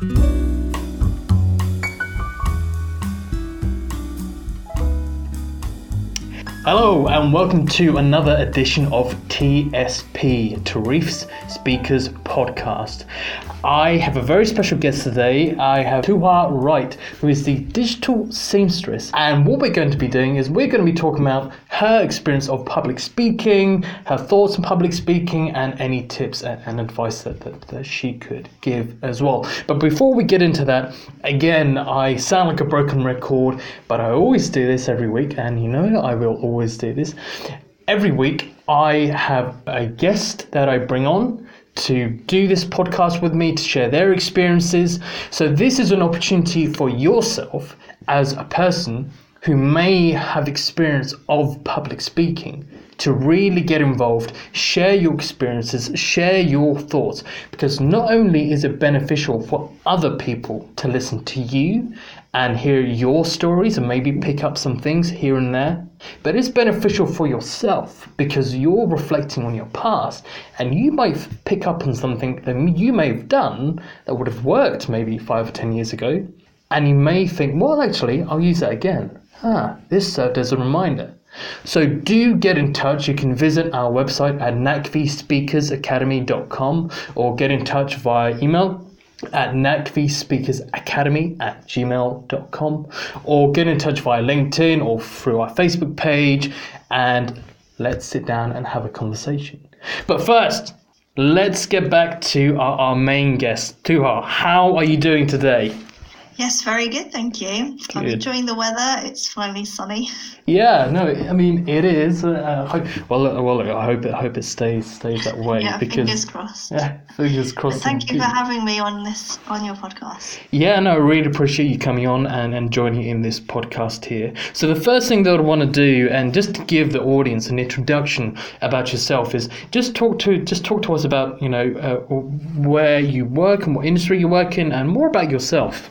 thank you Hello, and welcome to another edition of TSP, Tarif's Speakers Podcast. I have a very special guest today. I have Tuha Wright, who is the digital seamstress. And what we're going to be doing is we're going to be talking about her experience of public speaking, her thoughts on public speaking, and any tips and, and advice that, that, that she could give as well. But before we get into that, again, I sound like a broken record, but I always do this every week, and you know I will always do this. Every week, I have a guest that I bring on to do this podcast with me, to share their experiences. So, this is an opportunity for yourself as a person who may have experience of public speaking to really get involved, share your experiences, share your thoughts, because not only is it beneficial for other people to listen to you and hear your stories and maybe pick up some things here and there, but it's beneficial for yourself because you're reflecting on your past and you might pick up on something that you may have done that would have worked maybe five or ten years ago. And you may think, well, actually, I'll use that again. Ah, this served as a reminder. So do get in touch. You can visit our website at nacvspeakersacademy.com or get in touch via email at nacvspeakersacademy at gmail.com or get in touch via LinkedIn or through our Facebook page and let's sit down and have a conversation. But first, let's get back to our, our main guest. Tuha, how are you doing today? Yes, very good, thank you. I'm enjoying the weather. It's finally sunny. Yeah, no, I mean it is. Uh, hope, well, uh, well, I hope it, I hope it stays stays that way yeah, because fingers crossed. yeah, fingers crossed. Thank you for having me on this on your podcast. Yeah, no, I really appreciate you coming on and, and joining in this podcast here. So the first thing that I want to do, and just to give the audience an introduction about yourself, is just talk to just talk to us about you know uh, where you work and what industry you work in, and more about yourself.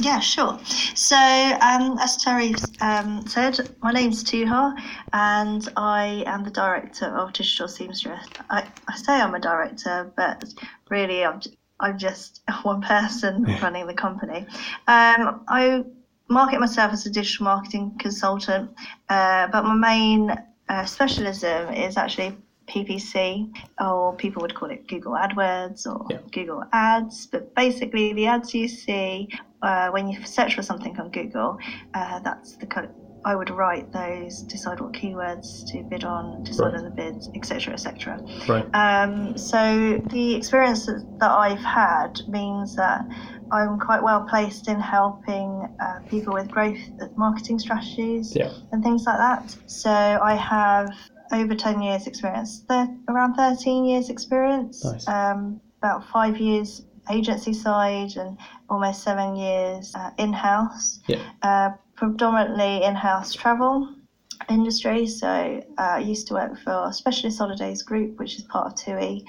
Yeah, sure. So, um, as Terry um, said, my name's Tuha, and I am the director of Digital Seamstress. I, I say I'm a director, but really I'm, I'm just one person running the company. Um, I market myself as a digital marketing consultant, uh, but my main uh, specialism is actually PPC, or people would call it Google AdWords or Yeah. Google Ads. But basically, the ads you see uh, when you search for something on Google, uh, that's the kind of I would write those, decide what keywords to bid on, decide Right. on the bids, etc., etc. Right. Um, so the experience that I've had means that I'm quite well placed in helping uh, people with growth marketing strategies Yeah. and things like that. So I have over 10 years experience, thir- around 13 years experience, Nice. um, about five years agency side and almost seven years uh, in-house, Yeah. uh, predominantly in-house travel industry. So uh, I used to work for Specialist Holidays Group, which is part of TUI.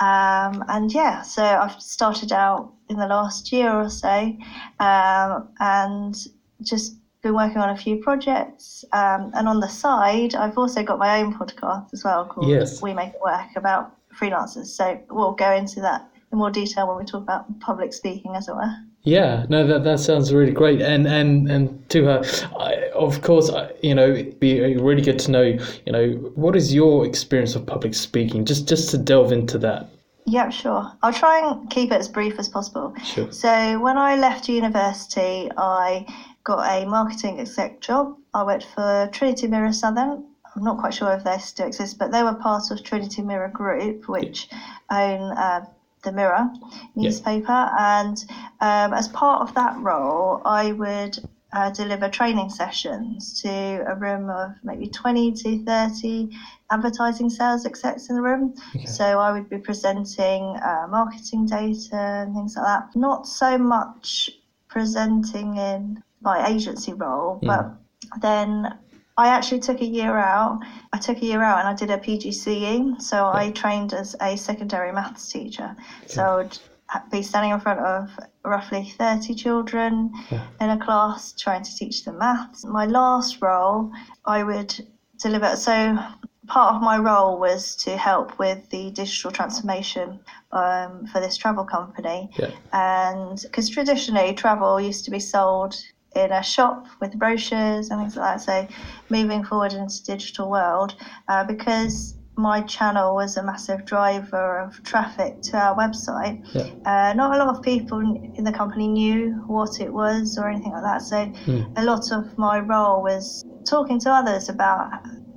Um, and yeah, so I've started out in the last year or so um, and just been working on a few projects. Um, and on the side, I've also got my own podcast as well called Yes. We Make It Work about freelancers. So we'll go into that in more detail when we talk about public speaking, as it were. Yeah, no, that that sounds really great, and and and Tuha, I, of course, I, you know, it'd be really good to know, you know, what is your experience of public speaking? Just just to delve into that. Yeah, sure. I'll try and keep it as brief as possible. Sure. So when I left university, I got a marketing exec job. I worked for Trinity Mirror Southern. I'm not quite sure if they still exist, but they were part of Trinity Mirror Group, which own uh, the Mirror newspaper. And um, as part of that role, I would uh, deliver training sessions to a room of maybe 20 to 30 advertising sales execs in the room. So I would be presenting uh, marketing data and things like that. Not so much presenting in my agency role, but then I actually took a year out. I took a year out and I did a PGCE. So I trained as a secondary maths teacher. So I would be standing in front of roughly 30 children in a class trying to teach them maths. My last role, I would deliver. So part of my role was to help with the digital transformation um, for this travel company. Yeah. And because traditionally travel used to be sold in a shop with brochures and things like that. So moving forward into digital world, uh, because my channel was a massive driver of traffic to our website. Yeah. Uh, not a lot of people in the company knew what it was or anything like that. So Mm. a lot of my role was talking to others about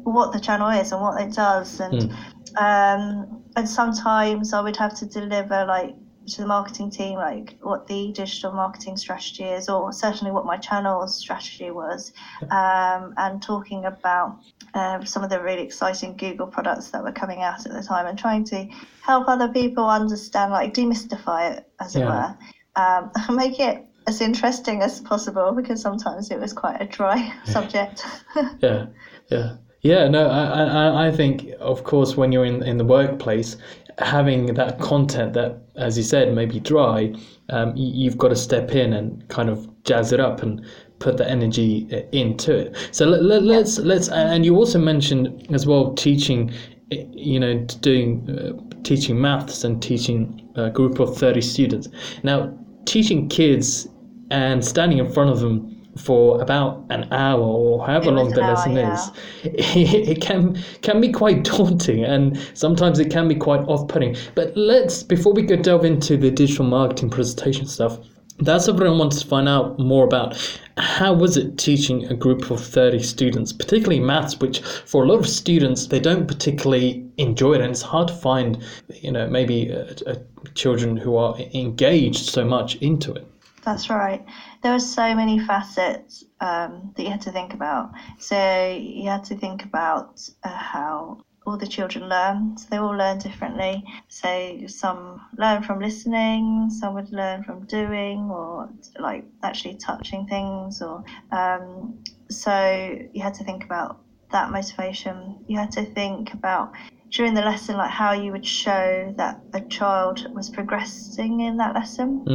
what the channel is and what it does, and um, and sometimes I would have to deliver like to the marketing team like what the digital marketing strategy is, or certainly what my channel's strategy was, um, and talking about um, some of the really exciting Google products that were coming out at the time, and trying to help other people understand, like demystify it, as it were, um, make it as interesting as possible because sometimes it was quite a dry subject. Yeah, yeah, yeah. No, I, I, I think, of course, when you're in in the workplace, having that content that, as you said, may be dry, um, you've got to step in and kind of jazz it up and put the energy uh, into it. So let, let, let's let's, and you also mentioned as well teaching, uh, you know, doing uh, teaching maths and teaching a group of thirty students. Now, teaching kids and standing in front of them for about an hour or however It long the an hour, lesson yeah. is, it can can be quite daunting and sometimes it can be quite off-putting. But let's before we go delve into the digital marketing presentation stuff, that's what I wanted to find out more about. How was it teaching a group of 30 students, particularly maths, which for a lot of students they don't particularly enjoy it, and it's hard to find, you know, maybe uh, uh, children who are engaged so much into it. That's right. There were so many facets um, that you had to think about. So you had to think about uh, how all the children learn. So they all learn differently. So some learn from listening, some would learn from doing, or like actually touching things. Or um, so you had to think about that motivation. You had to think about during the lesson, like how you would show that a child was progressing in that lesson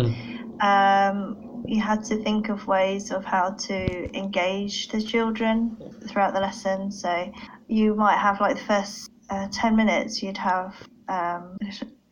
um, you had to think of ways of how to engage the children throughout the lesson. So you might have like the first uh, 10 minutes, you'd have um,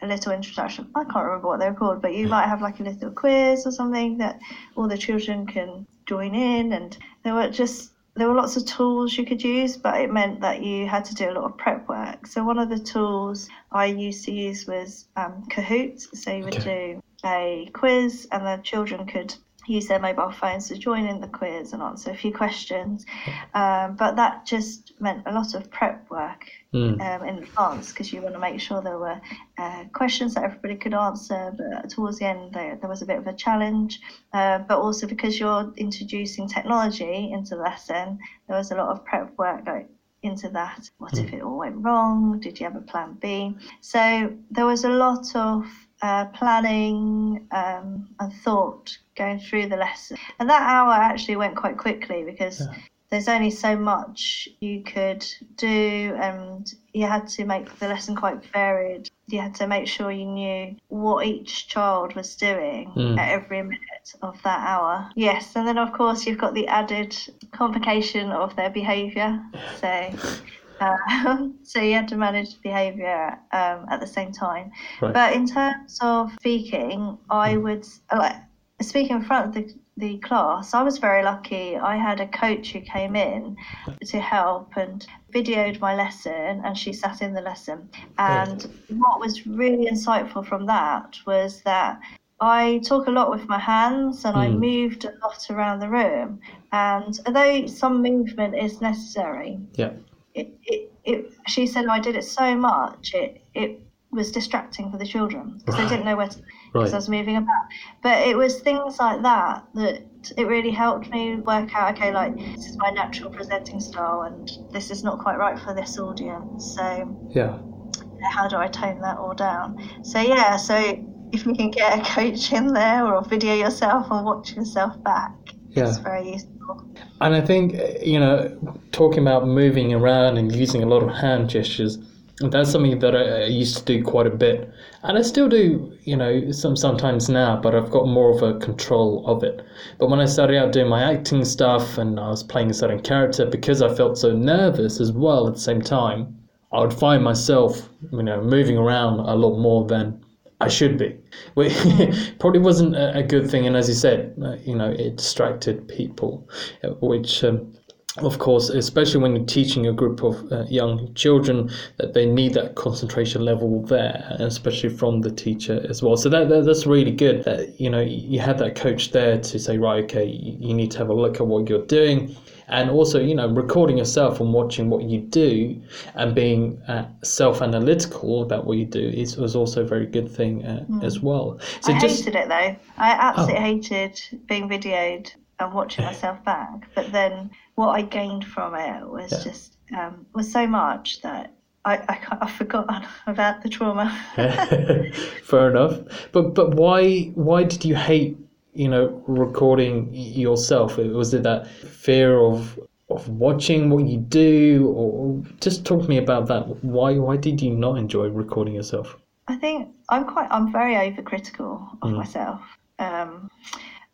a little introduction. I can't remember what they're called, but you might have like a little quiz or something that all the children can join in. And there were just there were lots of tools you could use, but it meant that you had to do a lot of prep work. So one of the tools I used to use was um, Kahoot. So you would Okay. do a quiz, and the children could use their mobile phones to join in the quiz and answer a few questions. Um, but that just meant a lot of prep work Mm. um, in advance because you want to make sure there were uh, questions that everybody could answer. But towards the end, there, there was a bit of a challenge. Uh, but also because you're introducing technology into the lesson, there was a lot of prep work like, into that. What if it all went wrong? Did you have a plan B? So there was a lot of uh, planning um, and thought going through the lesson. And that hour actually went quite quickly because there's only so much you could do, and you had to make the lesson quite varied. You had to make sure you knew what each child was doing Mm. at every minute of that hour. Yes, and then of course you've got the added complication of their behaviour. So. Uh, so you had to manage behaviour um, at the same time. Right. But in terms of speaking, I would like speaking in front of the, the class. I was very lucky. I had a coach who came in to help and videoed my lesson, and she sat in the lesson. And what was really insightful from that was that I talk a lot with my hands and I Mm. moved a lot around the room. And although some movement is necessary, Yeah. It, it, it she said oh, I did it so much it it was distracting for the children because they didn't know where to because Right. I was moving about. But it was things like that that it really helped me work out. Okay, like this is my natural presenting style, and this is not quite right for this audience. So Yeah. how do I tone that all down? So yeah, so if you can get a coach in there or video yourself and watch yourself back, Yeah. it's very useful. And I think, you know, talking about moving around and using a lot of hand gestures, that's something that I, I used to do quite a bit. And I still do, you know, some sometimes now, but I've got more of a control of it. But when I started out doing my acting stuff and I was playing a certain character, because I felt so nervous as well at the same time, I would find myself, you know, moving around a lot more than I should be. Which probably wasn't a, a, good thing, and as you said, uh, you know, it distracted people, uh, which. Um, of course, especially when you're teaching a group of uh, young children, that they need that concentration level there, especially from the teacher as well. So that, that that's really good. That you know you had that coach there to say, right, okay, you need to have a look at what you're doing, and also you know recording yourself and watching what you do and being uh, self-analytical about what you do is was also a very good thing uh, mm. as well. So I just, hated it though. I absolutely oh. hated being videoed and watching myself back, but then what I gained from it was yeah. just um, was so much that I, I I've forgotten about the trauma. Fair enough, but but why why did you hate you know recording yourself? Was it that fear of of watching what you do, or just talk to me about that? Why why did you not enjoy recording yourself? I think I'm quite I'm very overcritical of mm. myself, um,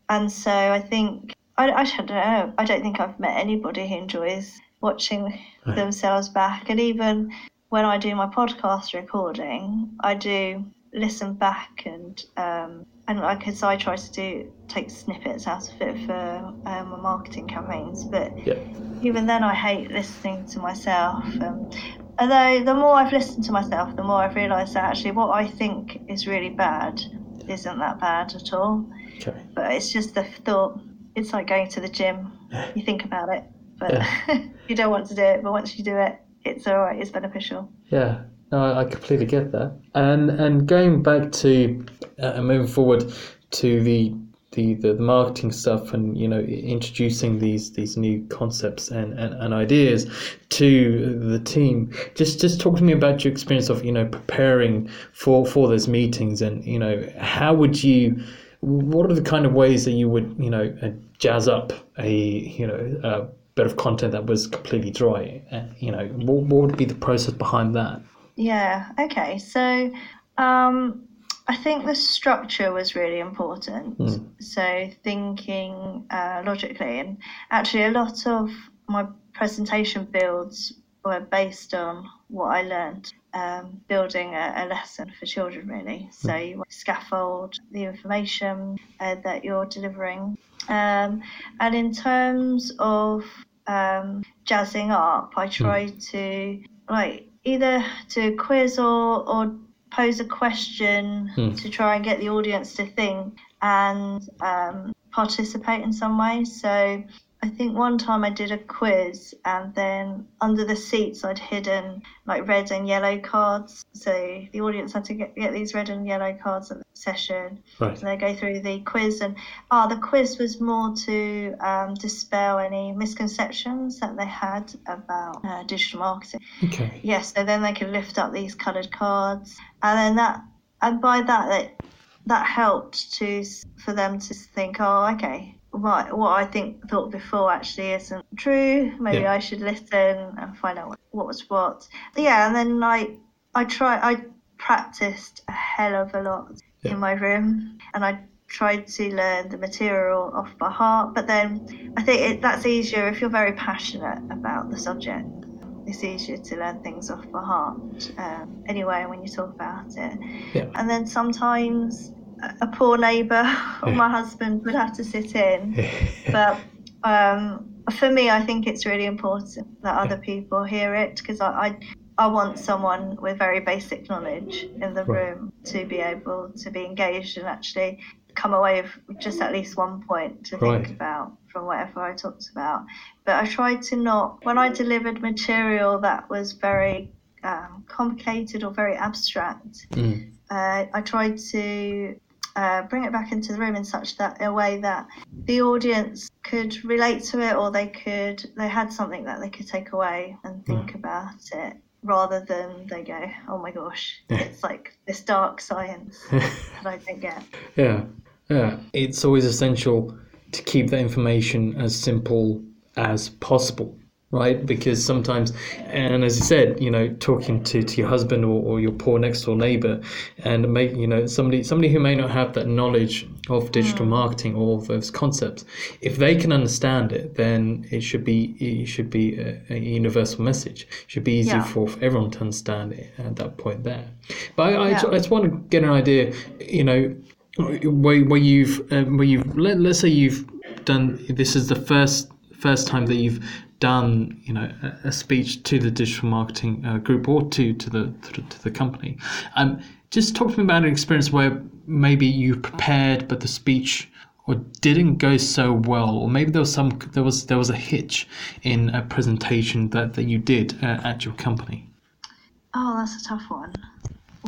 and so I think I, I don't know. I don't think I've met anybody who enjoys watching right. themselves back. And even when I do my podcast recording, I do listen back and um, and like because I try to do take snippets out of it for um, my marketing campaigns. But yeah. even then, I hate listening to myself. Um, although the more I've listened to myself, the more I've realised that actually what I think is really bad isn't that bad at all. Okay. But it's just the thought it's like going to the gym. You think about it, but yeah. you don't want to do it. But once you do it, it's all right. It's beneficial. Yeah. No, I completely get that. And and going back to uh, moving forward to the, the the, the marketing stuff and you know introducing these these new concepts and, and, and ideas to the team. Just just talk to me about your experience of you know preparing for for those meetings and you know how would you what are the kind of ways that you would you know uh, jazz up a you know a bit of content that was completely dry uh, you know what, what would be the process behind that yeah okay so um, i think the structure was really important mm. so thinking uh, logically and actually a lot of my presentation builds were based on what i learned um, building a, a, lesson for children, really. So hmm. you scaffold the information uh, that you're delivering. Um, and in terms of um, jazzing up, I hmm. try to like either to quiz or, or pose a question mm. to try and get the audience to think and um, participate in some way. So I think one time I did a quiz and then under the seats I'd hidden like red and yellow cards. So the audience had to get, get these red and yellow cards at the session. Right. And they go through the quiz and ah, oh, the quiz was more to um, dispel any misconceptions that they had about uh, digital marketing. Okay. Yes, so then they could lift up these coloured cards and then that and by that that that helped to for them to think, oh, okay, what what I think thought before actually isn't true. Maybe yeah. I should listen and find out what, what was what. Yeah, and then I I try I practiced a hell of a lot yeah. in my room, and I tried to learn the material off by heart. But then I think it, that's easier if you're very passionate about the subject. It's easier to learn things off by heart um, anyway when you talk about it. Yeah. And then sometimes a poor neighbour or my husband would have to sit in. but um, for me, I think it's really important that other people hear it because I, I, I want someone with very basic knowledge in the room to be able to be engaged and actually come away with just at least one point to right. think about from whatever I talked about. But I tried to not, when I delivered material that was very um, complicated or very abstract, mm. uh, I tried to uh, bring it back into the room in such that a way that the audience could relate to it or they could they had something that they could take away and think mm. about it rather than they go oh my gosh it's like this dark science that i don't get. Yeah yeah. It's always essential to keep the information as simple as possible right? Because sometimes, and as you said, you know, talking to, to your husband or, or your poor next door neighbor, and make you know somebody somebody who may not have that knowledge of digital marketing or those concepts, if they can understand it, then it should be it should be a, a universal message. It should be easy Yeah. for, for everyone to understand it at that point there. But I, I, Yeah. I just want to get an idea, you know, where, where you've um, where you've let, let's say you've done this is the first first time that you've done you know a, a speech to the digital marketing uh, group or to to the to, to the company um just talk to me about an experience where maybe you prepared but the speech or didn't go so well or maybe there was some there was there was a hitch in a presentation that that you did uh, at your company Oh, that's a tough one.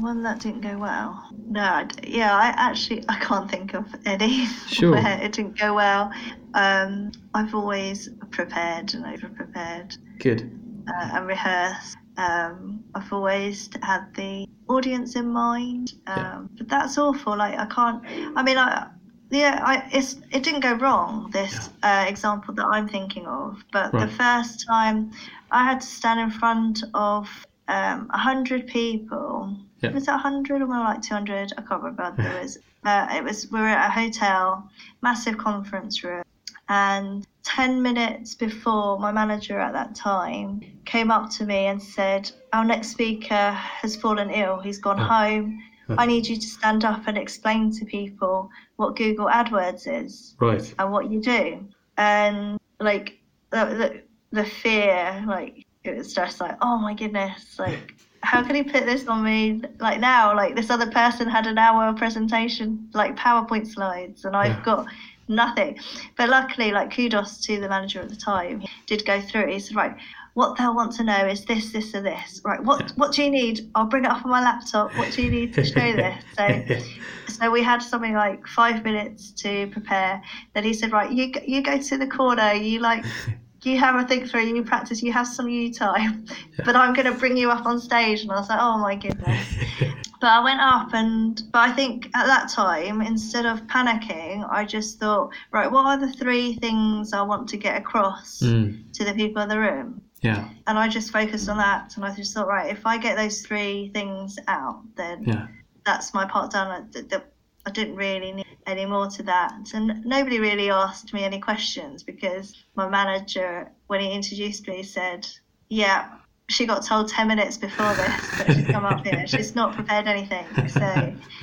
One that didn't go well. No, I yeah, I actually I can't think of any Sure. where it didn't go well. Um, I've always prepared and over prepared good uh, and rehearsed. Um, I've always had the audience in mind, um, Yeah. but that's awful. Like I can't. I mean, I yeah, I it's it didn't go wrong. This uh, example that I'm thinking of, but the first time I had to stand in front of um, a hundred people. Yeah. Was it a hundred or more like two hundred? I can't remember. There was. Uh, it was. We were at a hotel, massive conference room, and 10 minutes before my manager at that time came up to me and said our next speaker has fallen ill he's gone Oh. home i need you to stand up and explain to people what google adwords is right and what you do and like the, the, the fear like it was just like oh my goodness like how can he put this on me like now like this other person had an hour presentation like powerpoint slides and i've Yeah. got nothing but luckily like kudos to the manager at the time he did go through it he said right what they'll want to know is this this or this right what Yeah. what do you need i'll bring it up on my laptop what do you need to show this so so we had something like five minutes to prepare. Then he said, "Right, you you go to the corner. You like you have a think through. You practice. You have some you time. But I'm going to bring you up on stage." And I was like, "Oh my goodness!" But I went up, and but I think at that time, instead of panicking, I just thought, right, what are the three things I want to get across Mm, to the people in the room? yeah And I just focused on that, and I just thought, right, if I get those three things out, then yeah that's my part done. I, I didn't really need any more to that. And nobody really asked me any questions because my manager, when he introduced me, said, Yeah, she got told 10 minutes before this that she'd come up here. She's not prepared anything. So,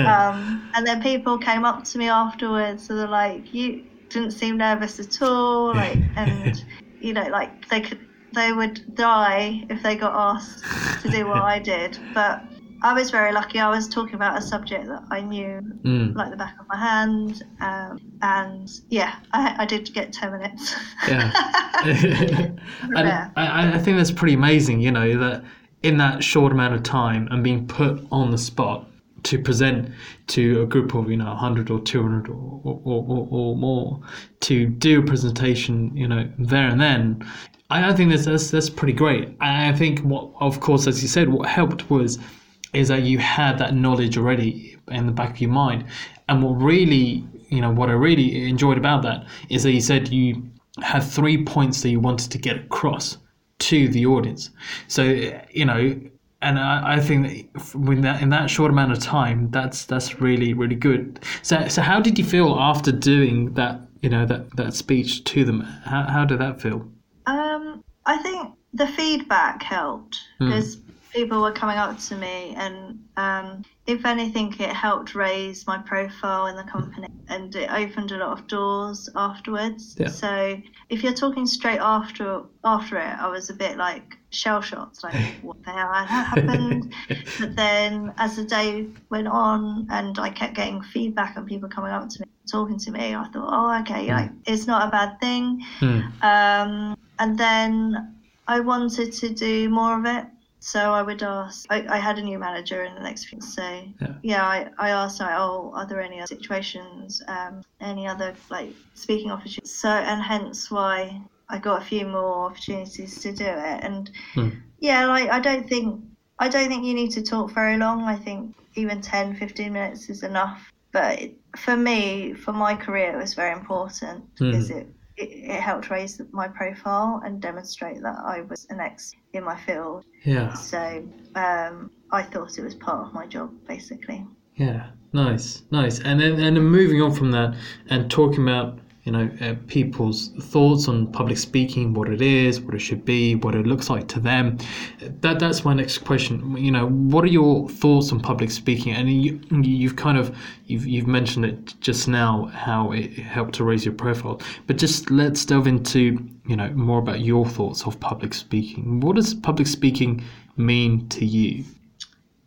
um, and then people came up to me afterwards and they're like, You didn't seem nervous at all. Like, and, you know, like they could. They would die if they got asked to do what I did, but I was very lucky. I was talking about a subject that I knew Mm. like the back of my hand, um, and yeah, I, I did get ten minutes. Yeah. and I, I think that's pretty amazing, you know, that in that short amount of time and being put on the spot to present to a group of, you know, 100 or 200 or, or, or, or more, to do a presentation, you know, there and then, I, I think that's, that's, that's pretty great. And I think what, of course, as you said, what helped was is that you had that knowledge already in the back of your mind. And what really, you know, what I really enjoyed about that is that you said you had three points that you wanted to get across to the audience. So, you know, and I, I think that when that in that short amount of time, that's that's really really good. So, so how did you feel after doing that? You know, that that speech to them. How how did that feel? Um, I think the feedback helped because people were coming up to me, and um, if anything, it helped raise my profile in the company, and it opened a lot of doors afterwards. Yeah. So if you're talking straight after after it, I was a bit like shell shocked, like what the hell had happened. but then as the day went on, and I kept getting feedback and people coming up to me, talking to me, I thought, oh, okay, like it's not a bad thing. Hmm. Um, and then I wanted to do more of it. So I would ask, I, I had a new manager in the next few, so Yeah. I, I asked, like, oh, are there any other situations, um, any other like speaking opportunities? So, and hence why I got a few more opportunities to do it. And Hmm. yeah, like, I don't think, I don't think you need to talk very long. I think even 10, 15 minutes is enough. But it, for me, for my career, it was very important Hmm. because it it, it helped raise my profile and demonstrate that I was an ex in my field. Yeah. So um, I thought it was part of my job, basically. Yeah. Nice. Nice. And then and then moving on from that and talking about you know uh, people's thoughts on public speaking what it is what it should be what it looks like to them. That that's my next question. You know what are your thoughts on public speaking? And you, you've kind of you've, you've mentioned it just now how it helped to raise your profile. But just let's delve into you know more about your thoughts of public speaking. What does public speaking mean to you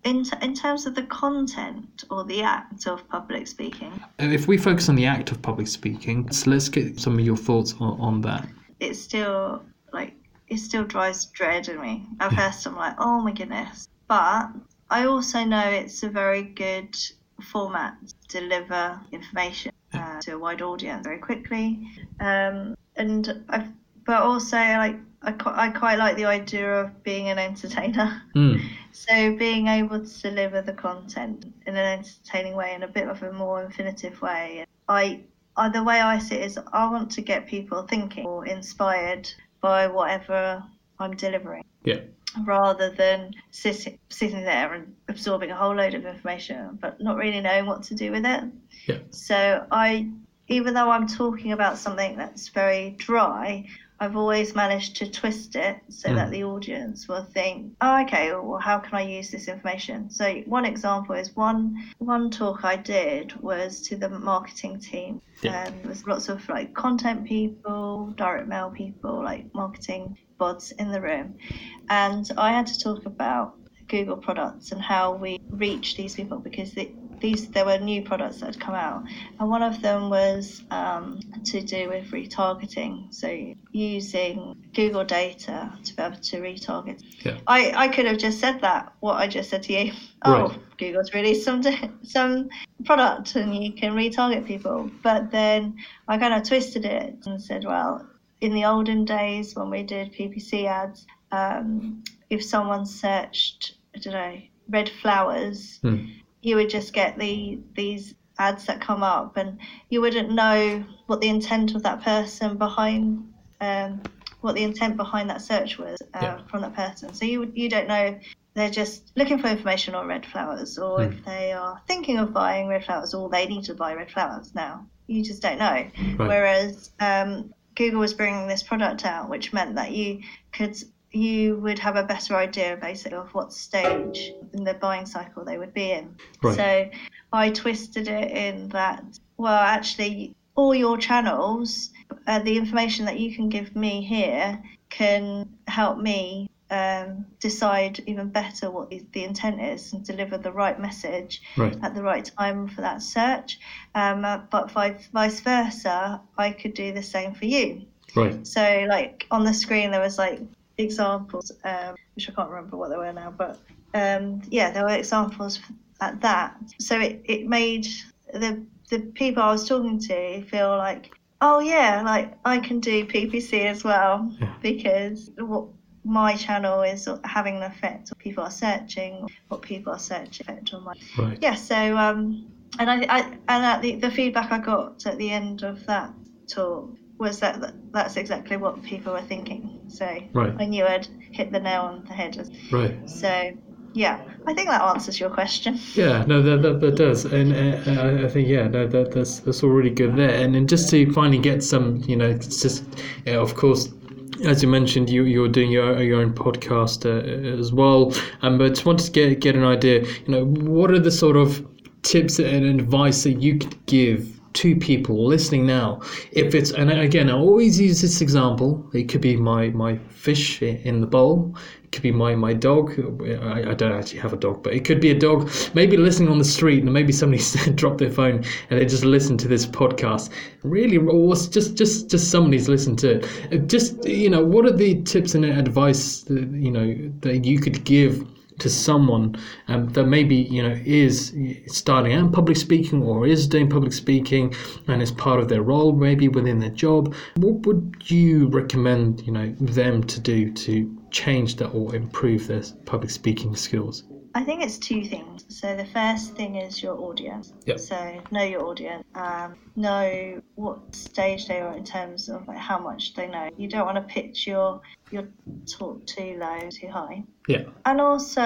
in, t- in terms of the content or the act of public speaking? If we focus on the act of public speaking, so let's get some of your thoughts on, on that. It still like it still drives dread in me. At first, I'm like, oh my goodness, but I also know it's a very good format to deliver information uh, to a wide audience very quickly, um, and I've, but also like I, I quite like the idea of being an entertainer. Mm. So being able to deliver the content in an entertaining way, in a bit of a more infinitive way. I, I the way I see it is I want to get people thinking or inspired by whatever I'm delivering. Yeah. Rather than sitting sitting there and absorbing a whole load of information, but not really knowing what to do with it. Yeah. So I, even though I'm talking about something that's very dry, I've always managed to twist it so mm. that the audience will think, oh, okay, well, how can I use this information? So one example is one one talk I did was to the marketing team, yeah. and there was lots of like content people, direct mail people, like marketing bods in the room, and I had to talk about Google products and how we reach these people because the, these there were new products that had come out, and one of them was um, to do with retargeting. So using Google data to be able to retarget. Yeah. I, I could have just said that what I just said to you. Oh, right. Google's released some some product and you can retarget people. But then I kind of twisted it and said, well, in the olden days when we did PPC ads, um, if someone searched, I don't know, red flowers. Hmm you would just get the these ads that come up and you wouldn't know what the intent of that person behind um, what the intent behind that search was uh, yeah. from that person so you you don't know they're just looking for information on red flowers or mm. if they are thinking of buying red flowers or they need to buy red flowers now you just don't know right. whereas um, google was bringing this product out which meant that you could you would have a better idea basically of what stage in the buying cycle they would be in. Right. So I twisted it in that, well, actually, all your channels, uh, the information that you can give me here can help me um, decide even better what the intent is and deliver the right message right. at the right time for that search. Um, uh, but vice versa, I could do the same for you. Right. So, like on the screen, there was like examples, um, which I can't remember what they were now, but um, yeah, there were examples at that. So it, it made the the people I was talking to feel like, oh yeah, like I can do PPC as well yeah. because what my channel is having an effect. What people are searching, what people are searching effect on my right. yeah. So um, and I, I and the the feedback I got at the end of that talk was that that's exactly what people were thinking. So right. I knew I'd hit the nail on the head. Right. So yeah, I think that answers your question. Yeah, no, that that, that does, and uh, I think yeah, no, that that's that's all really good there. And then just to finally get some, you know, it's just yeah, of course. As you mentioned, you you're doing your your own podcast uh, as well, um, but just wanted to get get an idea. You know, what are the sort of tips and advice that you could give two people listening now, if it's and again, I always use this example. It could be my my fish in the bowl. It could be my my dog. I, I don't actually have a dog, but it could be a dog. Maybe listening on the street, and maybe somebody dropped their phone and they just listened to this podcast. Really, or just just just somebody's listened to it. Uh, just you know, what are the tips and advice that, you know that you could give? To someone um, that maybe you know is starting out public speaking or is doing public speaking and is part of their role maybe within their job what would you recommend you know them to do to change that or improve their public speaking skills I think it's two things. So the first thing is your audience. Yep. So know your audience. Um, know what stage they are in terms of like how much they know. You don't want to pitch your your talk too low, too high. Yeah. And also,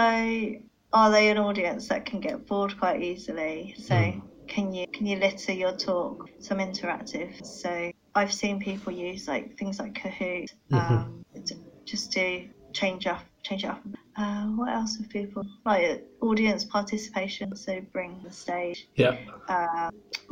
are they an audience that can get bored quite easily? So Mm. can you can you litter your talk some interactive? So I've seen people use like things like Kahoot Mhm. um, to, just to change up change it up. Uh, what else have people like audience participation? So bring the stage Yeah. uh,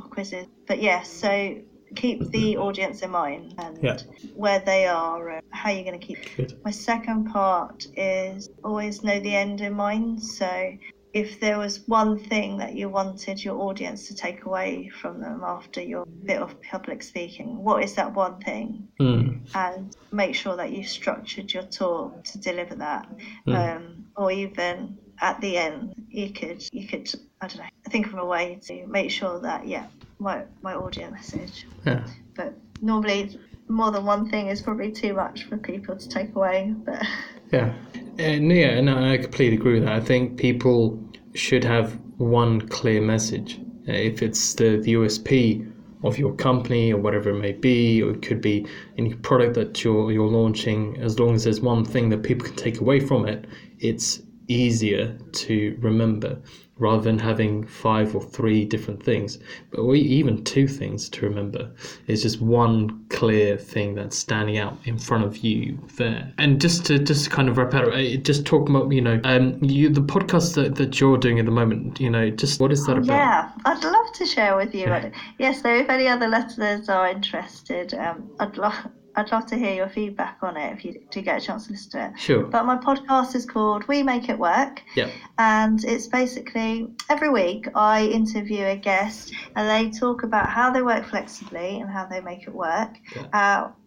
quizzes. But yeah, so keep the audience in mind and Yeah. where they are and how you're going to keep Good. my second part is always know the end in mind. So if there was one thing that you wanted your audience to take away from them after your bit of public speaking, what is that one thing? Mm. And make sure that you structured your talk to deliver that. Mm. Um, or even at the end, you could you could I don't know think of a way to make sure that yeah my my audio message. Yeah. But normally more than one thing is probably too much for people to take away. But Yeah, and yeah, and I completely agree with that. I think people should have one clear message. Uh, If it's the, the USP of your company or whatever it may be, or it could be any product that you're you're launching, as long as there's one thing that people can take away from it, it's easier to remember rather than having five or three different things, but or even two things to remember. It's just one clear thing that's standing out in front of you there. And just to just kind of wrap out, uh, just talk about you know um you the podcast that, that you're doing at the moment. You know, just what is that about? yeah, I'd love to share with you. Yes, yeah, so if any other listeners are interested, um, I'd love. I'd love to hear your feedback on it if you do get a chance to listen to it. Sure. But my podcast is called We Make It Work. Yeah. And it's basically every week I interview a guest and they talk about how they work flexibly and how they make it work.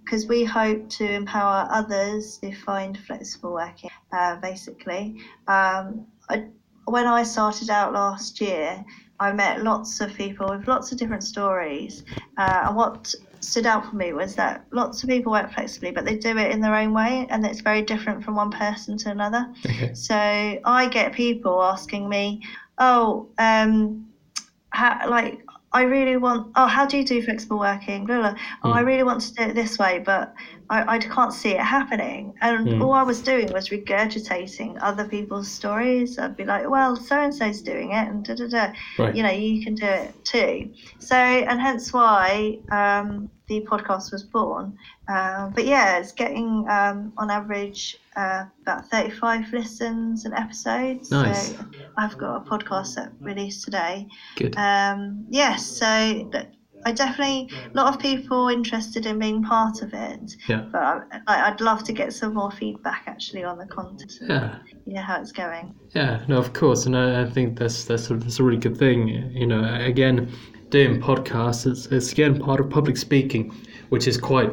Because we hope to empower others to find flexible working, uh, basically. Um, I, when I started out last year, I met lots of people with lots of different stories. Uh, and what stood out for me was that lots of people work flexibly, but they do it in their own way, and it's very different from one person to another. Okay. So I get people asking me, "Oh, um, how, like I really want. Oh, how do you do flexible working? Blah, blah. Oh, I Mm. really want to do it this way, but I, I can't see it happening." And Mm. all I was doing was regurgitating other people's stories. I'd be like, "Well, so and so's doing it, and da da da." Right. You know, you can do it too. So, and hence why um, the podcast was born. Uh, but yeah, it's getting um, on average uh, about 35 listens an episode. Nice. So I've got a podcast that released today. Good. Um, yes, so th- I definitely, a lot of people interested in being part of it. Yeah. But I, I'd love to get some more feedback actually on the content. Yeah. You know how it's going. Yeah, no, of course, and I, I think that's that's a, that's a really good thing. You know, again, doing podcasts, it's, it's again part of public speaking, which is quite.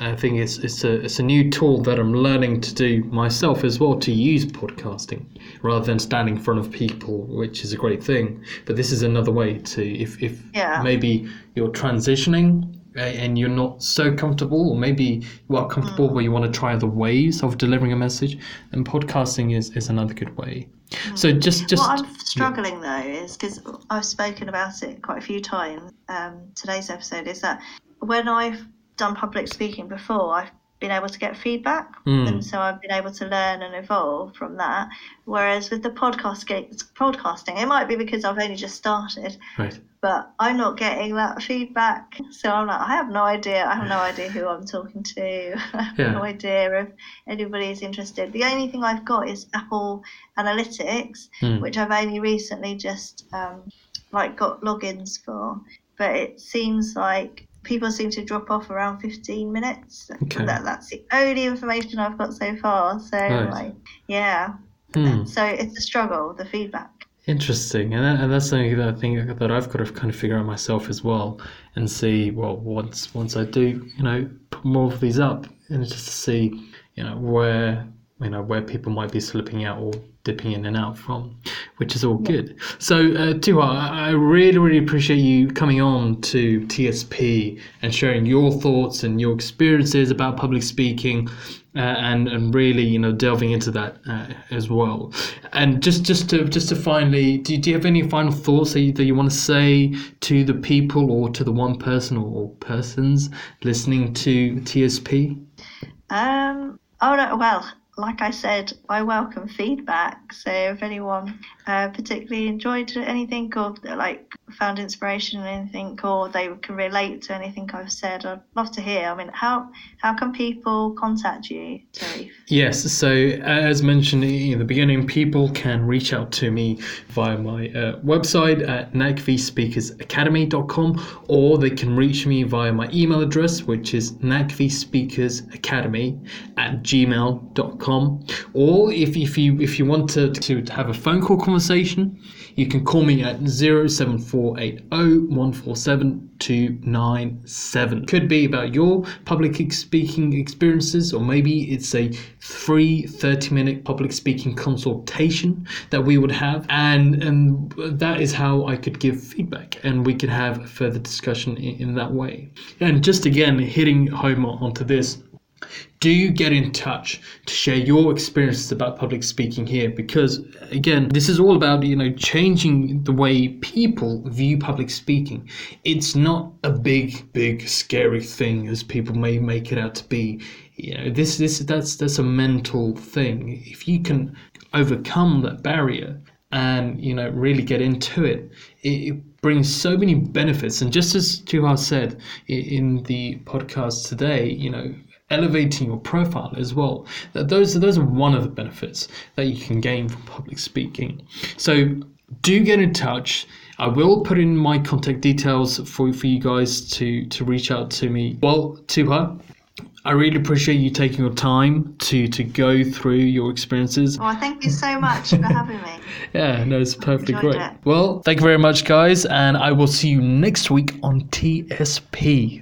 I think it's it's a it's a new tool that I'm learning to do myself as well to use podcasting rather than standing in front of people, which is a great thing. But this is another way to if if Yeah. maybe you're transitioning. And you're not so comfortable, or maybe you are comfortable, Mm. but you want to try other ways of delivering a message, and podcasting is, is another good way. So just just what I'm struggling though is because I've spoken about it quite a few times. Um, today's episode is that when I've done public speaking before, I've been able to get feedback, Mm. and so I've been able to learn and evolve from that. Whereas with the podcast podcasting, it might be because I've only just started, right. but I'm not getting that feedback. So I'm like, I have no idea. I have no idea who I'm talking to. I have Yeah. no idea if anybody's interested. The only thing I've got is Apple Analytics, Hmm. which I've only recently just um, like got logins for. But it seems like people seem to drop off around 15 minutes. Okay. That, that's the only information I've got so far. So Right. like, yeah. Hmm. So it's a struggle. The feedback. Interesting, and, that, and that's something that I think that I've got to kind of figure out myself as well, and see well once once I do you know put more of these up, and just to see you know where you know where people might be slipping out or dipping in and out from, which is all good. So, uh, Tuha, I I really, really appreciate you coming on to TSP and sharing your thoughts and your experiences about public speaking. Uh, and and really, you know, delving into that uh, as well. And just just to just to finally, do, do you have any final thoughts that you, that you want to say to the people or to the one person or persons listening to TSP? Um, oh no, well, like I said, I welcome feedback. So if anyone uh, particularly enjoyed anything or like found inspiration in anything or they can relate to anything I've said, I'd love to hear. I mean, how how can people contact you, Tarif? Yes, so as mentioned in the beginning, people can reach out to me via my uh, website at nacvspeakersacademy.com or they can reach me via my email address, which is nacvspeakersacademy at gmail.com. Or if, if you if you want to, to have a phone call conversation, you can call me at 07480 147 297. Could be about your public speaking experiences, or maybe it's a free 30 minute public speaking consultation that we would have, and, and that is how I could give feedback and we could have further discussion in, in that way. And just again, hitting home onto this do you get in touch to share your experiences about public speaking here? Because again this is all about you know changing the way people view public speaking. It's not a big big scary thing as people may make it out to be. You know this this that's that's a mental thing. If you can overcome that barrier and you know really get into it it, brings so many benefits. And just as Tuha said in the podcast today you know elevating your profile as well. That Those, those are one of the benefits that you can gain from public speaking. So do get in touch. I will put in my contact details for, for you guys to, to reach out to me. Well, Tuha, I really appreciate you taking your time to to go through your experiences. Well, thank you so much for having me. yeah, no, it's perfectly great. It. Well, thank you very much, guys, and I will see you next week on TSP.